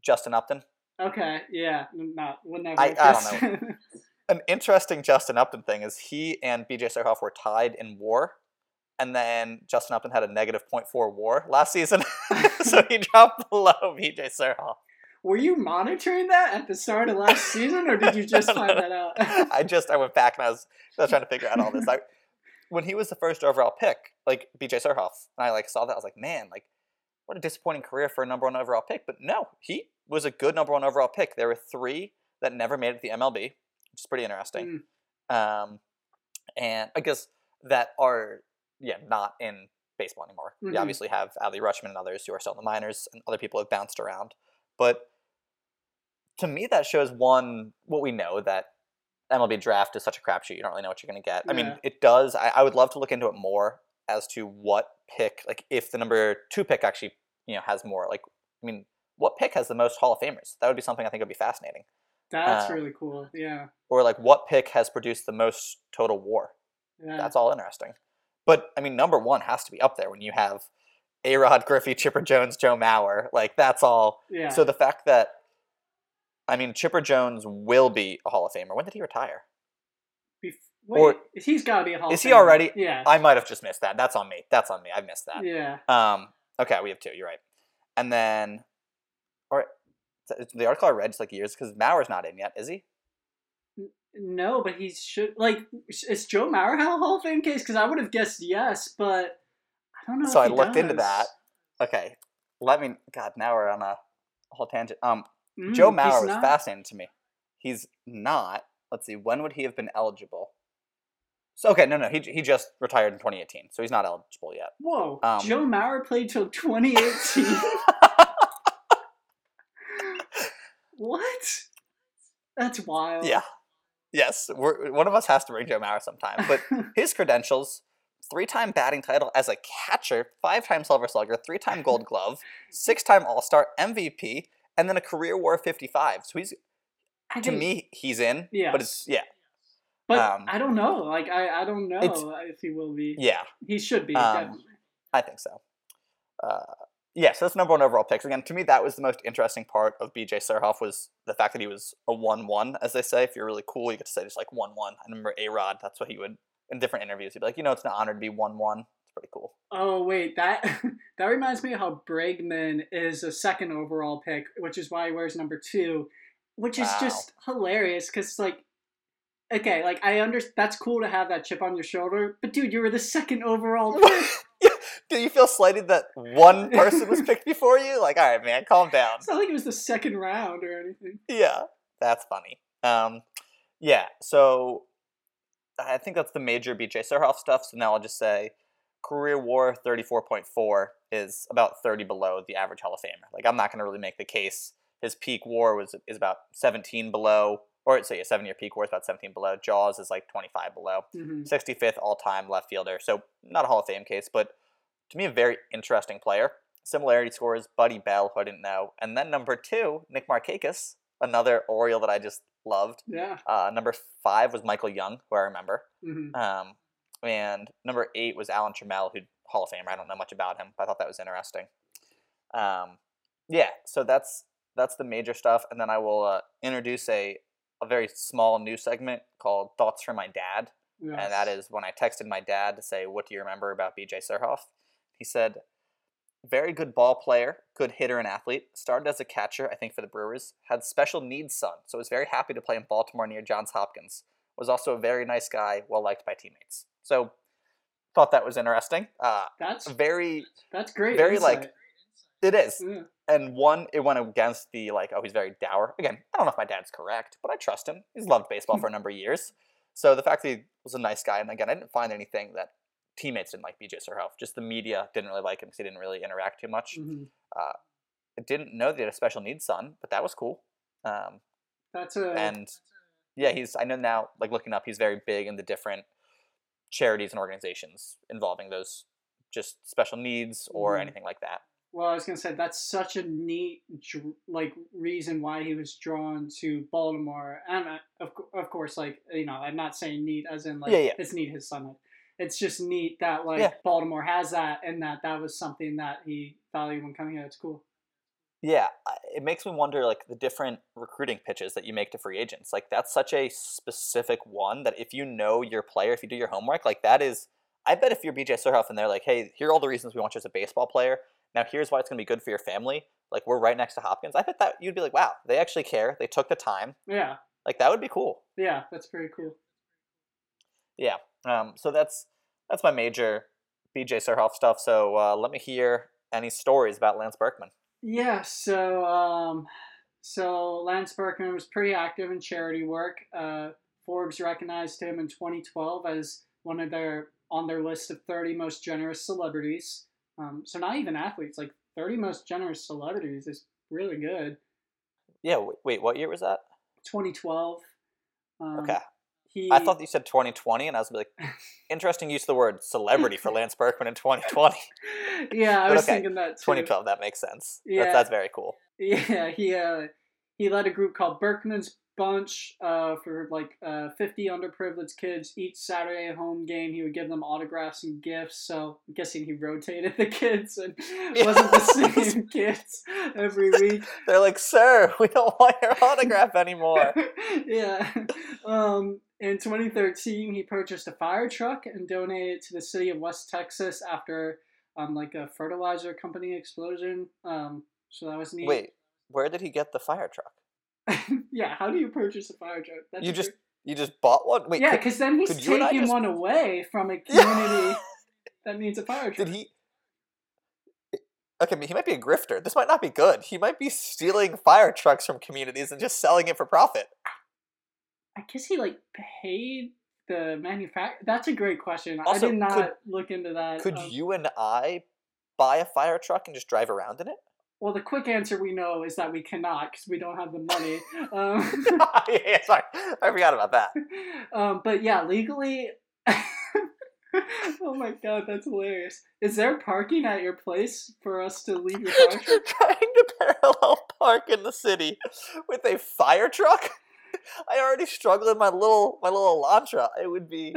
Justin Upton. Okay, yeah, not would never. I- I don't guessed. (laughs) An interesting Justin Upton thing is he and BJ Surhoff were tied in WAR, and then Justin Upton had a negative 0.4 WAR last season, (laughs) so he (laughs) dropped below BJ Surhoff. Were you monitoring that at the start of last season, or did you just (laughs) No, find no. that out? I just I went back and I was, I was trying to figure out all this. I, when he was the first overall pick, like BJ Surhoff, and I like saw that, I was like, man, like what a disappointing career for a number one overall pick. But no, he was a good number one overall pick. There were three that never made it to the MLB, which is pretty interesting. Um, and I guess that are yeah not in baseball anymore. Mhm. You obviously have Adley Rutschman and others who are still in the minors, and other people have bounced around. But to me, that shows one what we know that MLB draft is such a crapshoot. You don't really know what you're going to get. I mean, it does. I, I would love to look into it more as to what pick, like if the number two pick actually, you know, has more. Like, I mean, what pick has the most Hall of Famers? That would be something I think would be fascinating. That's Uh, really cool. Yeah, Or like, what pick has produced the most total WAR? yeah. That's all interesting. But I mean, number one has to be up there when you have A Rod, Griffey, Chipper Jones, Joe Mauer. Like that's all. yeah. So the fact that I mean, Chipper Jones will be a Hall of Famer. When did he retire? Bef- or, he's got to be a Hall. Of Famer. Is he Famer. already? Yeah. I might have just missed that. That's on me. That's on me. I missed that. yeah. Um. Okay, we have two. You're right. And then, or the article I read just like years because Mauer's not in yet, is he? No, but he should like. Is Joe Mauer have a Hall of Fame case? Because I would have guessed yes, but I don't know. So I looked into that. Okay. Let me. God, now we're on a whole tangent. Um. Joe Mm, Mauer he's was fascinating to me. He's not. Let's see. When would he have been eligible? So okay, no, no. He he just retired in 2018, so he's not eligible yet. Whoa, Um, Joe Mauer played till 2018. (laughs) what? That's wild. yeah. Yes. We're, one of us has to bring Joe Mauer sometime. But (laughs) his credentials: three-time batting title as a catcher, five-time Silver Slugger, three-time Gold Glove, six-time All-Star, MVP, and then a career WAR of 55. So he's I to think- me he's in. Yeah. But it's yeah, but um, I don't know. Like I, I don't know if he will be. yeah. He should be Um, definitely. I think so. Uh, yeah, so that's number one overall picks. Again, to me, that was the most interesting part of BJ Surhoff was the fact that he was a one-one, as they say. If you're really cool, you get to say just like one-one. I remember A Rod. That's what he would in different interviews. He'd be like, you know, it's an honor to be one-one. Pretty cool. Oh wait, that (laughs) that reminds me of how Bregman is a second overall pick, which is why he wears number two, which is Wow. just hilarious because like, okay, like I understand that's cool to have that chip on your shoulder, but dude, you were the second overall (laughs) pick. Do you feel slighted that one (laughs) person was picked before you? Like, all right, man, calm down. It's not like it was the second round or anything. yeah, that's funny. Um, yeah, so I think that's the major BJ Surhoff stuff. So now I'll just say career WAR 34.4 is about 30 below the average Hall of Famer. Like I'm not going to really make the case. His peak WAR was is about 17 below, or say a seven year peak WAR is about 17 below. JAWS is like 25 below. hmm 65th all time left fielder. So not a Hall of Fame case, but to me a very interesting player. Similarity scores Buddy Bell, who I didn't know, and then number two Nick Markakis, another Oriole that I just loved. Yeah. Uh, number five was Michael Young, who I remember. hmm Um, and number eight was Alan Trammell, who Hall of Famer. I don't know much about him, but I thought that was interesting. Um, yeah, so that's that's the major stuff, and then I will uh, introduce a a very small new segment called Thoughts from My Dad. Yes. And that is when I texted my dad to say, What do you remember about BJ Surhoff? He said, Very good ball player, good hitter and athlete. Started as a catcher, I think, for the Brewers. Had special needs son, so was very happy to play in Baltimore near Johns Hopkins. Was also a very nice guy, well liked by teammates. So, thought that was interesting. Uh, That's very, that's great. very, like, it is. Yeah. And one, it went against the like, oh, he's very dour. Again, I don't know if my dad's correct, but I trust him. He's loved baseball for a number of years. So the fact that he was a nice guy, and again, I didn't find anything that teammates didn't like BJ Surhoff. Just the media didn't really like him because he didn't really interact too much. Mhm. I didn't know that he had a special needs son, but that was cool. Um, That's a and yeah, he's I know now, like looking up, he's very big in the different charities and organizations involving those just special needs or Mhm. anything like that. Well, I was gonna say that's such a neat like reason why he was drawn to Baltimore, and uh, of of course, like you know, I'm not saying neat as in like Yeah, yeah. it's neat his son. It's just neat that like Yeah. Baltimore has that, and that that was something that he valued when coming here. It's cool. Yeah, it makes me wonder like the different recruiting pitches that you make to free agents. Like that's such a specific one that if you know your player, if you do your homework, like that is I bet if you're BJ Surhoff and they're like, "Hey, here are all the reasons we want you as a baseball player. Now here's why it's going to be good for your family." Like we're right next to Hopkins. I bet that you'd be like, "Wow, they actually care. They took the time." Yeah, Like that would be cool. yeah, that's pretty cool. Yeah. Um so that's that's my major BJ Surhoff stuff. So uh, let me hear any stories about Lance Berkman. Yeah, so um, so Lance Berkman was pretty active in charity work. Uh, Forbes recognized him in 2012 as one of their on their list of 30 most generous celebrities. Um, so not even athletes, like 30 most generous celebrities is really good. Yeah, wait, wait what year was that? 2012. Um, Okay. He, I thought you said 2020, and I was like, (laughs) interesting use of the word celebrity for Lance Berkman in 2020. yeah, I But was okay, thinking that too. 2012, that makes sense. Yeah. That's, that's very cool. (laughs) Yeah, he uh, he led a group called Berkman's Bunch uh, for like uh, 50 underprivileged kids. Each Saturday home game, he would give them autographs and gifts. So I'm guessing he rotated (laughs) the kids and (laughs) wasn't the same (laughs) kids every week. They're like, sir, we don't want your autograph anymore. yeah. Um, in 2013, he purchased a fire truck and donated it to the city of West Texas after um, like a fertilizer company explosion. Um, so that was neat. Wait, where did he get the fire truck? (laughs) yeah, how do you purchase a fire truck? That's You just You just bought one? Wait, yeah, because then he's could you and I taking just- one away from a (laughs) community that needs a fire truck. did he? Okay, he might be a grifter. This might not be good. He might be stealing fire trucks from communities and just selling it for profit. I guess he like paid the manufacturer. That's a great question. Also, I did not could- look into that. Could Um, you and I buy a fire truck and just drive around in it? Well, the quick answer we know is that we cannot because we don't have the money. (laughs) Um, (laughs) yeah, yeah, sorry, I forgot about that. (laughs) um, but yeah, legally. oh my god, that's hilarious. Is there parking at your place for us to leave your truck? trying to parallel park in the city with a fire truck. I already struggle in my little my little Elantra. It would be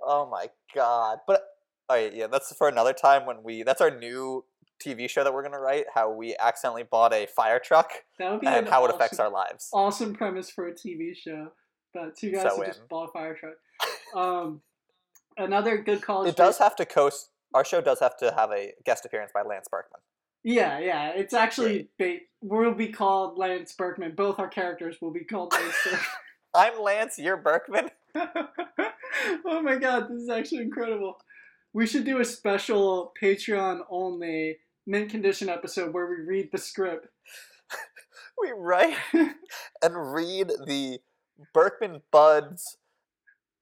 oh my god. But all right, yeah, that's for another time when we. That's our new TV show that we're gonna write. How we accidentally bought a fire truck That would be and an how it affects our lives. awesome premise for a TV show. But two guys So who just bought a fire truck. (laughs) Um, another good college. It does have to coast. Our show does have to have a guest appearance by Lance Berkman. Yeah, yeah. It's actually ba- we'll be called Lance Berkman. Both our characters will be called Lance (laughs) Berkman. I'm Lance. You're Berkman. (laughs) oh my god, this is actually incredible. We should do a special Patreon only mint condition episode where we read the script. (laughs) We write (laughs) and read the Berkman Buds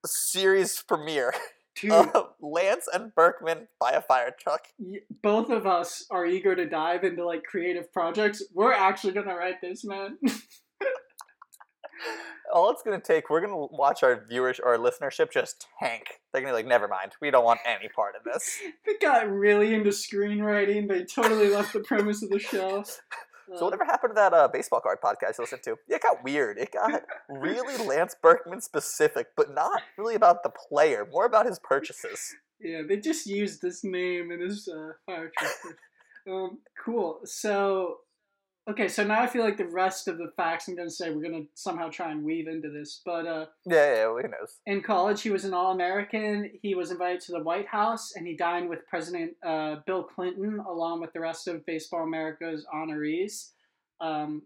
series premiere Dude, of Lance and Berkman buy a fire truck. both of us are eager to dive into like creative projects. We're actually gonna write this, man. (laughs) All it's gonna take, we're gonna watch our viewers or our listenership just tank. They're gonna be like, never mind, we don't want any part of this. (laughs) they got really into screenwriting. They totally left the premise of the show. So whatever happened to that uh, baseball card podcast you listened to? It got weird. It got really (laughs) Lance Berkman specific, but not really about the player, more about his purchases. (laughs) Yeah, they just used this name in his uh, fire truck. um, cool. So, okay, so now I feel like the rest of the facts I'm going to say we're going to somehow try and weave into this. But uh, Yeah, yeah, who knows? in college, he was an All American. He was invited to the White House, and he dined with President uh, Bill Clinton along with the rest of Baseball America's honorees. Um,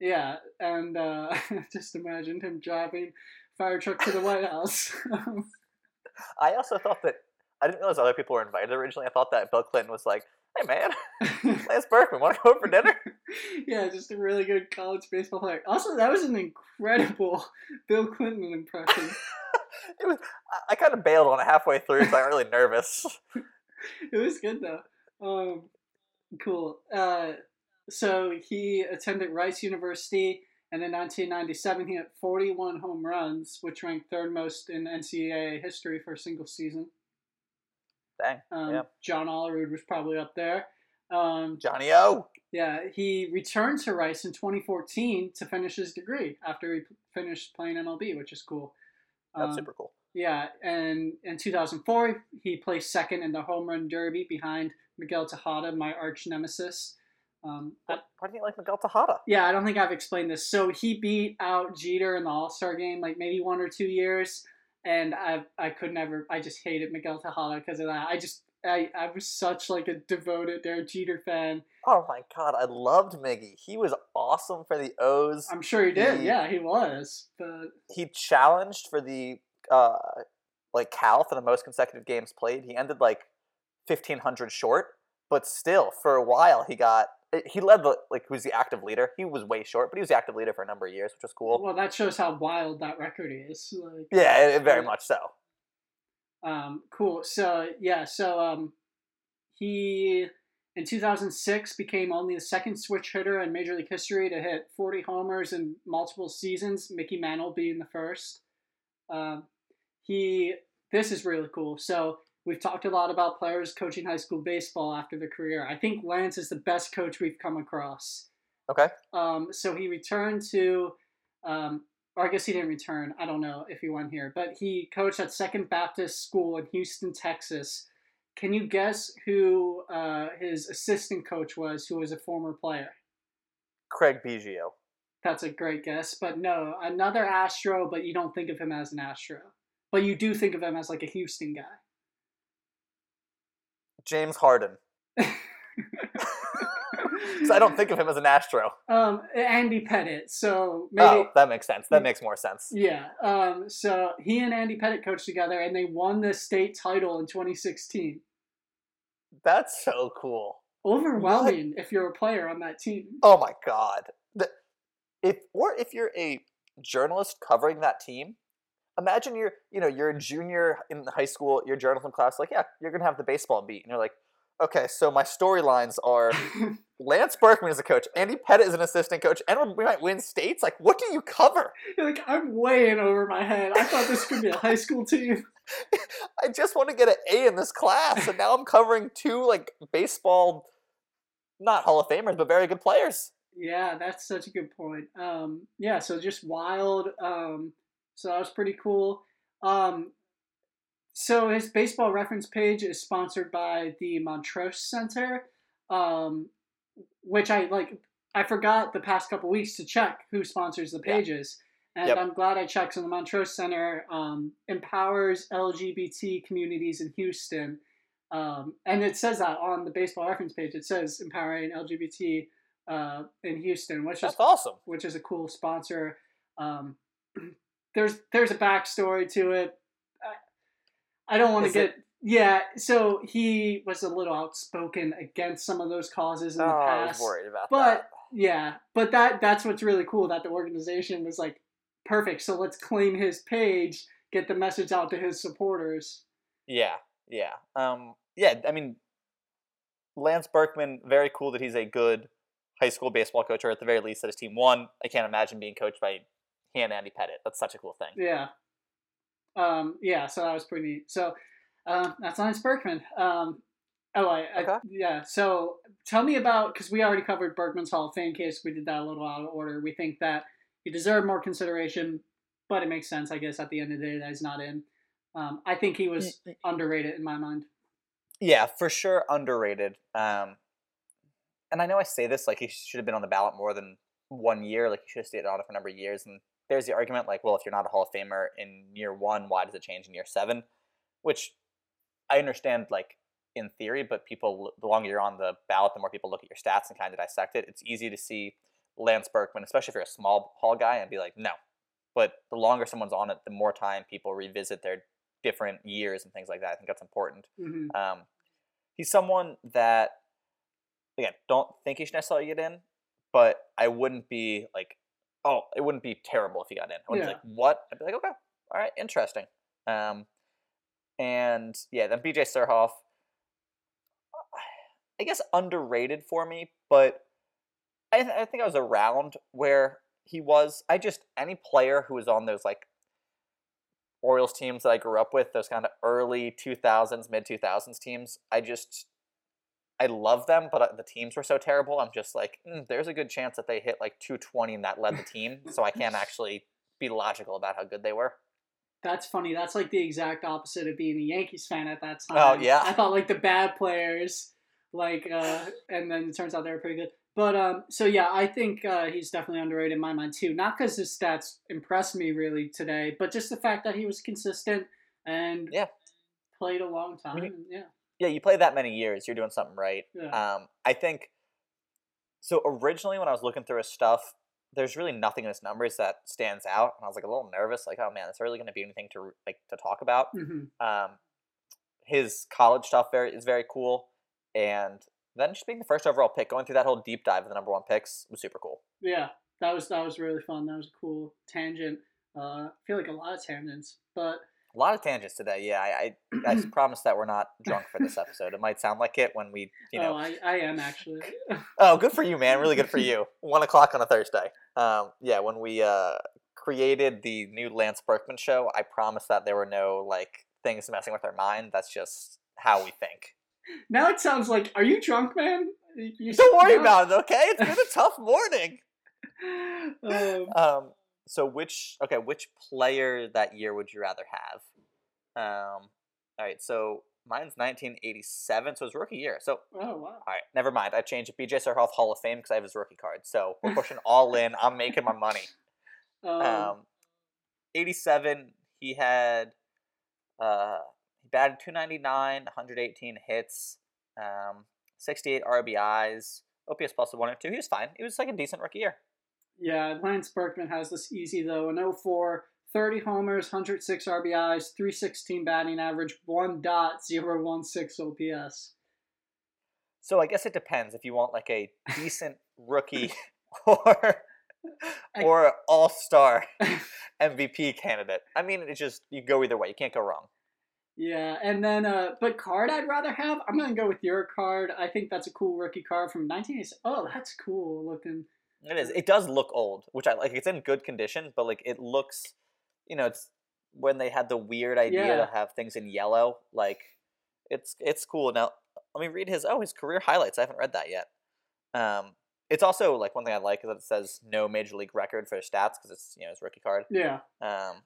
yeah, and uh, (laughs) just imagine him driving fire truck to the White House. (laughs) I also thought that I didn't realize other people were invited originally. I thought that Bill Clinton was like, "Hey man, (laughs) Lance Berkman, want to go over for dinner?" (laughs) yeah, just a really good college baseball player. Also, that was an incredible (laughs) Bill Clinton impression. it was. I, I kind of bailed on it halfway through, so I'm really nervous. it was good though. Um, cool. Uh, so he attended Rice University, and in 1997 he hit 41 home runs, which ranked third most in NCAA history for a single season. Dang. Um, Yeah. John Olerud was probably up there. Um, Johnny O. yeah, he returned to Rice in 2014 to finish his degree after he p- finished playing MLB, which is cool. That's Um, super cool. Yeah, and in 2004, he placed second in the home run derby behind Miguel Tejada, my arch nemesis. Um, Why, why do you like Miguel Tejada? yeah, I don't think I've explained this. So he beat out Jeter in the All Star game, like maybe one or two years, and I I could never. I just hated Miguel Tejada because of that. I just I, I was such like a devoted Derek Jeter fan. Oh my god, I loved Miggy. He was awesome for the O's. I'm sure he did. He- Yeah, he was. But he challenged for the uh like Cal for the most consecutive games played. He ended like fifteen hundred short, but still for a while he got he led the like who's the active leader. He was way short, but he was the active leader for a number of years, which was cool. well, that shows how wild that record is. Like, Yeah, it, it very much so. Um, cool. So yeah, so um, he in 2006 became only the second switch hitter in Major League history to hit 40 homers in multiple seasons. Mickey Mantle being the first. Um, he this is really cool. So we've talked a lot about players coaching high school baseball after their career. I think Lance is the best coach we've come across. Okay. Um, so he returned to, um, or I guess he didn't return. I don't know if he went here, but he coached at Second Baptist School in Houston, Texas. Can you guess who uh, his assistant coach was, who was a former player? Craig Biggio. That's a great guess, but no, another Astro, but you don't think of him as an Astro. But you do think of him as like a Houston guy. James Harden. (laughs) (laughs) so I don't think of him as an Astro. um, Andy Pettitte. So maybe Oh, that makes sense. That makes more sense. Yeah. Um, so he and Andy Pettitte coached together, and they won the state title in 2016. That's so cool. Overwhelming if you're a player on that team. Oh my god. The, if or if you're a journalist covering that team, imagine you're you know you're a junior in high school, your journalism class, like yeah, you're gonna have the baseball beat, and you're like, okay, so my storylines are (laughs) Lance Berkman is a coach, Andy Pettitte is an assistant coach, and we might win states. Like, what do you cover? You're like, I'm way in over my head. I thought this could be a high school team. (laughs) I just want to get an A in this class, and now I'm covering two like baseball, not Hall of Famers, but very good players. Yeah, that's such a good point. Um, yeah, so just wild. Um, so that was pretty cool. Um, so his baseball reference page is sponsored by the Montrose Center, um, which I like. I forgot the past couple weeks to check who sponsors the Yeah. pages, and Yep. I'm glad I checked. So the Montrose Center um, empowers LGBT communities in Houston, um, and it says that on the baseball reference page. It says empowering LGBT uh, in Houston, which is awesome. which is a cool sponsor. (clears throat) There's there's a backstory to it. I, I don't want to get it- yeah. So he was a little outspoken against some of those causes in Oh, the I was worried about But that. yeah, but that that's what's really cool that the organization was like perfect. So let's claim his page, get the message out to his supporters. Yeah, yeah, um, yeah. I mean, Lance Berkman, very cool that he's a good high school baseball coach, or at the very least that his team won. I can't imagine being coached by he and Andy Pettitte. That's such a cool thing. Yeah. Um, yeah, so that was pretty neat. So uh, that's Lance Berkman. Um, oh, I, I Okay. yeah. So tell me about because we already covered Berkman's Hall of Fame case. We did that a little out of order. We think that he deserved more consideration, but it makes sense, I guess, at the end of the day that he's not in. Um, I think he was underrated in my mind. Yeah, for sure underrated. Um, and I know I say this like he should have been on the ballot more than one year. Like he should have stayed on it for a number of years. And there's the argument like, well, if you're not a Hall of Famer in year one, why does it change in year seven? Which I understand like in theory, but people the longer you're on the ballot, the more people look at your stats and kind of dissect it. It's easy to see Lance Berkman, especially if you're a small Hall guy, and be like, no. But the longer someone's on it, the more time people revisit their different years and things like that. I think that's important. hmm Um, he's someone that, again, don't think he should necessarily get in, but I wouldn't be like, oh, it wouldn't be terrible if he got in. I wouldn't Yeah. be like, what? I'd be like, okay, all right, interesting. Um, and yeah, then BJ Surhoff, I guess underrated for me, but I, th- I think I was around where he was. I just any player who was on those like Orioles teams that I grew up with, those kind of early 2000s, mid 2000s teams, I just I love them, but uh, the teams were so terrible. I'm just like, mm, there's a good chance that they hit like 220 and that led the team, so I can't (laughs) actually be logical about how good they were. That's funny. That's like the exact opposite of being a Yankees fan at that time. Oh, yeah. I thought like the bad players, like, uh, and then it turns out they were pretty good. But um, so yeah, I think uh, he's definitely underrated in my mind too. Not because his stats impressed me really today, but just the fact that he was consistent and Yeah. played a long time. Mhm. yeah, Yeah, you play that many years, you're doing something right. yeah, Um, I think so. Originally, when I was looking through his stuff, there's really nothing in his numbers that stands out, and I was like a little nervous. Like, oh man, is really going to be anything to like to talk about? hmm Um, his college stuff very is very cool, and then just being the first overall pick, going through that whole deep dive of the number one picks was super cool. yeah. That was that was really fun. That was a cool tangent. Uh, I feel like a lot of tangents, but A lot of tangents today. Yeah, I I, I (clears throat) promise that we're not drunk for this episode. It might sound like it when we, you know, oh, I, I am actually. (laughs) Oh, good for you, man. Really good for you. One o'clock on a Thursday. Um, yeah, when we uh, created the new Lance Berkman show, I promised that there were no like things messing with our mind. That's just how we think. now it sounds like, are you drunk, man? You, Don't worry no? about it, okay? It's been a (laughs) tough morning. Um, Um, so which okay, which player that year would you rather have? Um, all right, so mine's 1987, so it's rookie year. So oh wow. all right, never mind. I changed it. BJ Surhoff Hall of Fame because I have his rookie card. So we're pushing all (laughs) in. I'm making my money. Um, Um, 87, he had uh, he batted 299, 118 hits, um, 68 RBIs, OPS plus of one or two. He was fine. He was like a decent rookie year. Yeah, Lance Berkman has this easy though. An 04, 30 homers, 106 RBIs, 316 batting average, 1.016 OPS. So I guess it depends if you want like a decent (laughs) rookie (laughs) or or all star (laughs) MVP candidate. I mean, it's just you go either way. You can't go wrong. Yeah, and then uh, but card I'd rather have. I'm gonna go with your card. I think that's a cool rookie card from 1980. Oh, that's cool looking. It is. It does look old, which I like. It's in good condition, but like it looks, you know, it's when they had the weird idea Yeah. to have things in yellow. Like, it's it's cool. Now, let me read his. Oh, his career highlights. I haven't read that yet. Um, it's also like one thing I like is that it says no major league record for stats because it's you know his rookie card. Yeah. Um,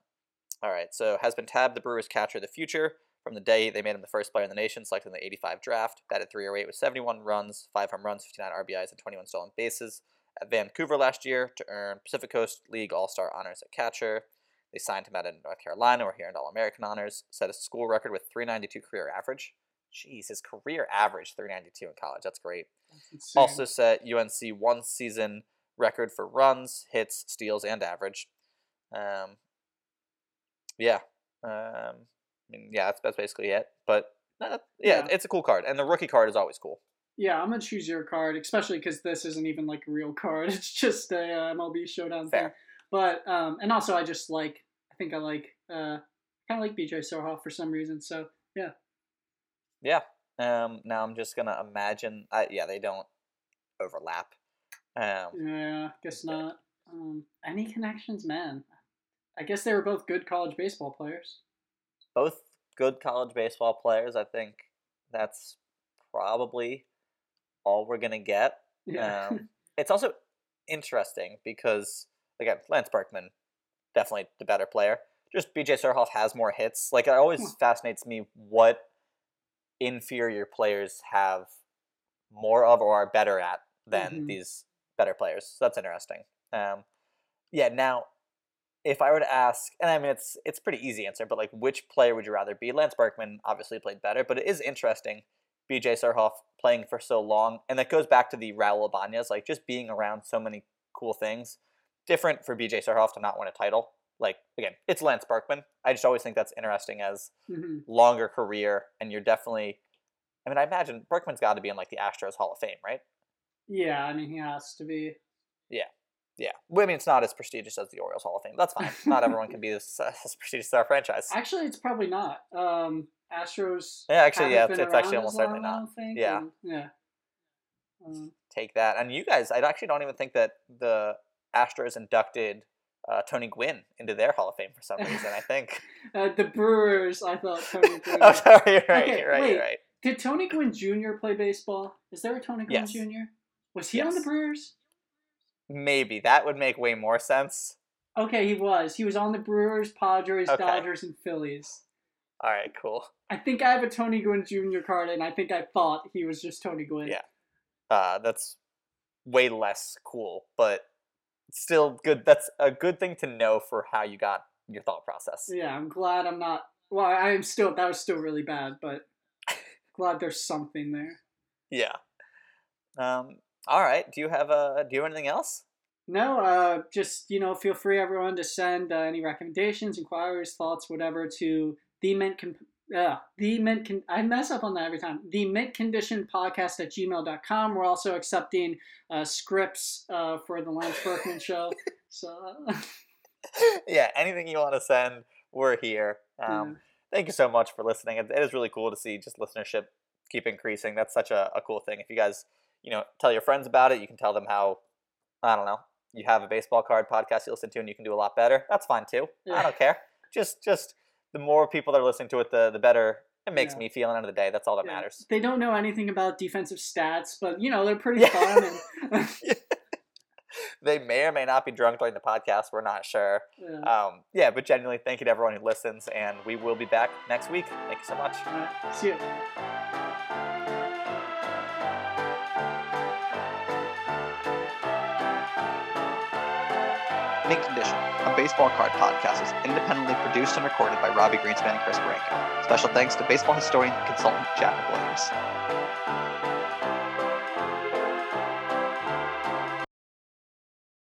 all right, so has been tabbed the Brewers catcher of the future from the day they made him the first player in the nation, selected in the 85 draft. Batted 308 with 71 runs, 5 home runs, 59 RBIs, and 21 stolen bases at Vancouver last year to earn Pacific Coast League All Star honors at catcher. They signed him out in North Carolina, where he earned All American honors, set a school record with 392 career average. Jeez, his career average 392 in college. That's great. That's. Also set UNC one season record for runs, hits, steals, and average. Um, yeah. Um, I mean, yeah, that's, that's basically it. But uh, yeah, Yeah. it's a cool card, and the rookie card is always cool. Yeah, I'm gonna choose your card, especially because this isn't even like a real card. (laughs) It's just a uh, MLB Showdown thing. But um, and also I just like I think I like uh kind of like BJ Surhoff for some reason. So Yeah. Yeah. Um, now I'm just gonna imagine. Uh, yeah, they don't overlap. Um, yeah, guess not. Um, any connections, man? I guess they were both good college baseball players. both good college baseball players. I think that's probably all we're gonna get. Yeah. Um, (laughs) it's also interesting because again, Lance Berkman definitely the better player. Just BJ Surhoff has more hits. Like it always Hmm. fascinates me what inferior players have more of or are better at than Mhm. these better players. So that's interesting. Um, yeah. Now, if I were to ask, and I mean it's it's a pretty easy answer, but like which player would you rather be? Lance Berkman obviously played better, but it is interesting. BJ Surhoff playing for so long, and that goes back to the Raul Ibanez, like just being around so many cool things. Different for BJ Surhoff to not win a title. Like again, it's Lance Berkman. I just always think that's interesting as hmm longer career, and you're definitely. I mean, I imagine Berkman's got to be in like the Astros Hall of Fame, right? Yeah, I mean he has to be. Yeah. Yeah. Well, I mean, it's not as prestigious as the Orioles Hall of Fame. That's fine. Not everyone can be as, (laughs) as prestigious as our franchise. Actually, it's probably not. Um, Astros. Yeah, actually, yeah, it's, it's actually almost certainly long, not. Yeah. and- yeah. Um, Take that. And you guys, I actually don't even think that the Astros inducted uh, Tony Gwynn into their Hall of Fame for some reason. I think. (laughs) uh, the Brewers, I thought Tony (laughs) Gwynn. oh, sorry. You're right. Okay, you're right. wait. You're right. Did Tony Gwynn Jr. play baseball? Is there a Tony Gwynn Yes. Jr.? Was he on the Brewers? Maybe that would make way more sense. Okay, he was. He was on the Brewers, Padres, Okay. Dodgers, and Phillies. All right. Cool. I think I have a Tony Gwynn Jr. card, and I think I thought he was just Tony Gwynn. Yeah. Uh, that's way less cool, but still good. That's a good thing to know for how you got your thought process. Yeah, I'm glad I'm not. Well, I am still. That was still really bad, but (laughs) glad there's something there. Yeah. Um. All right. Do you have a? Do you have anything else? No, uh, just you know, feel free everyone to send uh, any recommendations, inquiries, thoughts, whatever to the mint con- uh, the mint con- I mess up on that every time. The mint condition podcast at gmail.com. We're also accepting uh, scripts uh, for the Lance Berkman show. (laughs) So uh, yeah. Anything you want to send, we're here. Um. yeah. Thank you so much for listening. It, it is really cool to see just listenership keep increasing. That's such a, a cool thing. If you guys, you know, tell your friends about it, you can tell them how. I don't know. You have a baseball card podcast you listen to, and you can do a lot better. That's fine too. I don't care. Just, just the more people that are listening to it, the the better it makes Yeah. me feel. At the end of the day, that's all that Yeah. matters. They don't know anything about defensive stats, but you know they're pretty fun. And, (laughs) They may or may not be drunk during the podcast. We're not sure. yeah. Um, yeah, but genuinely, thank you to everyone who listens, and we will be back next week. Thank you so much. All right, see you. A baseball card podcast, is independently produced and recorded by Robbie Greenspan and Chris Branco. Special thanks to baseball historian and consultant Jack Williams.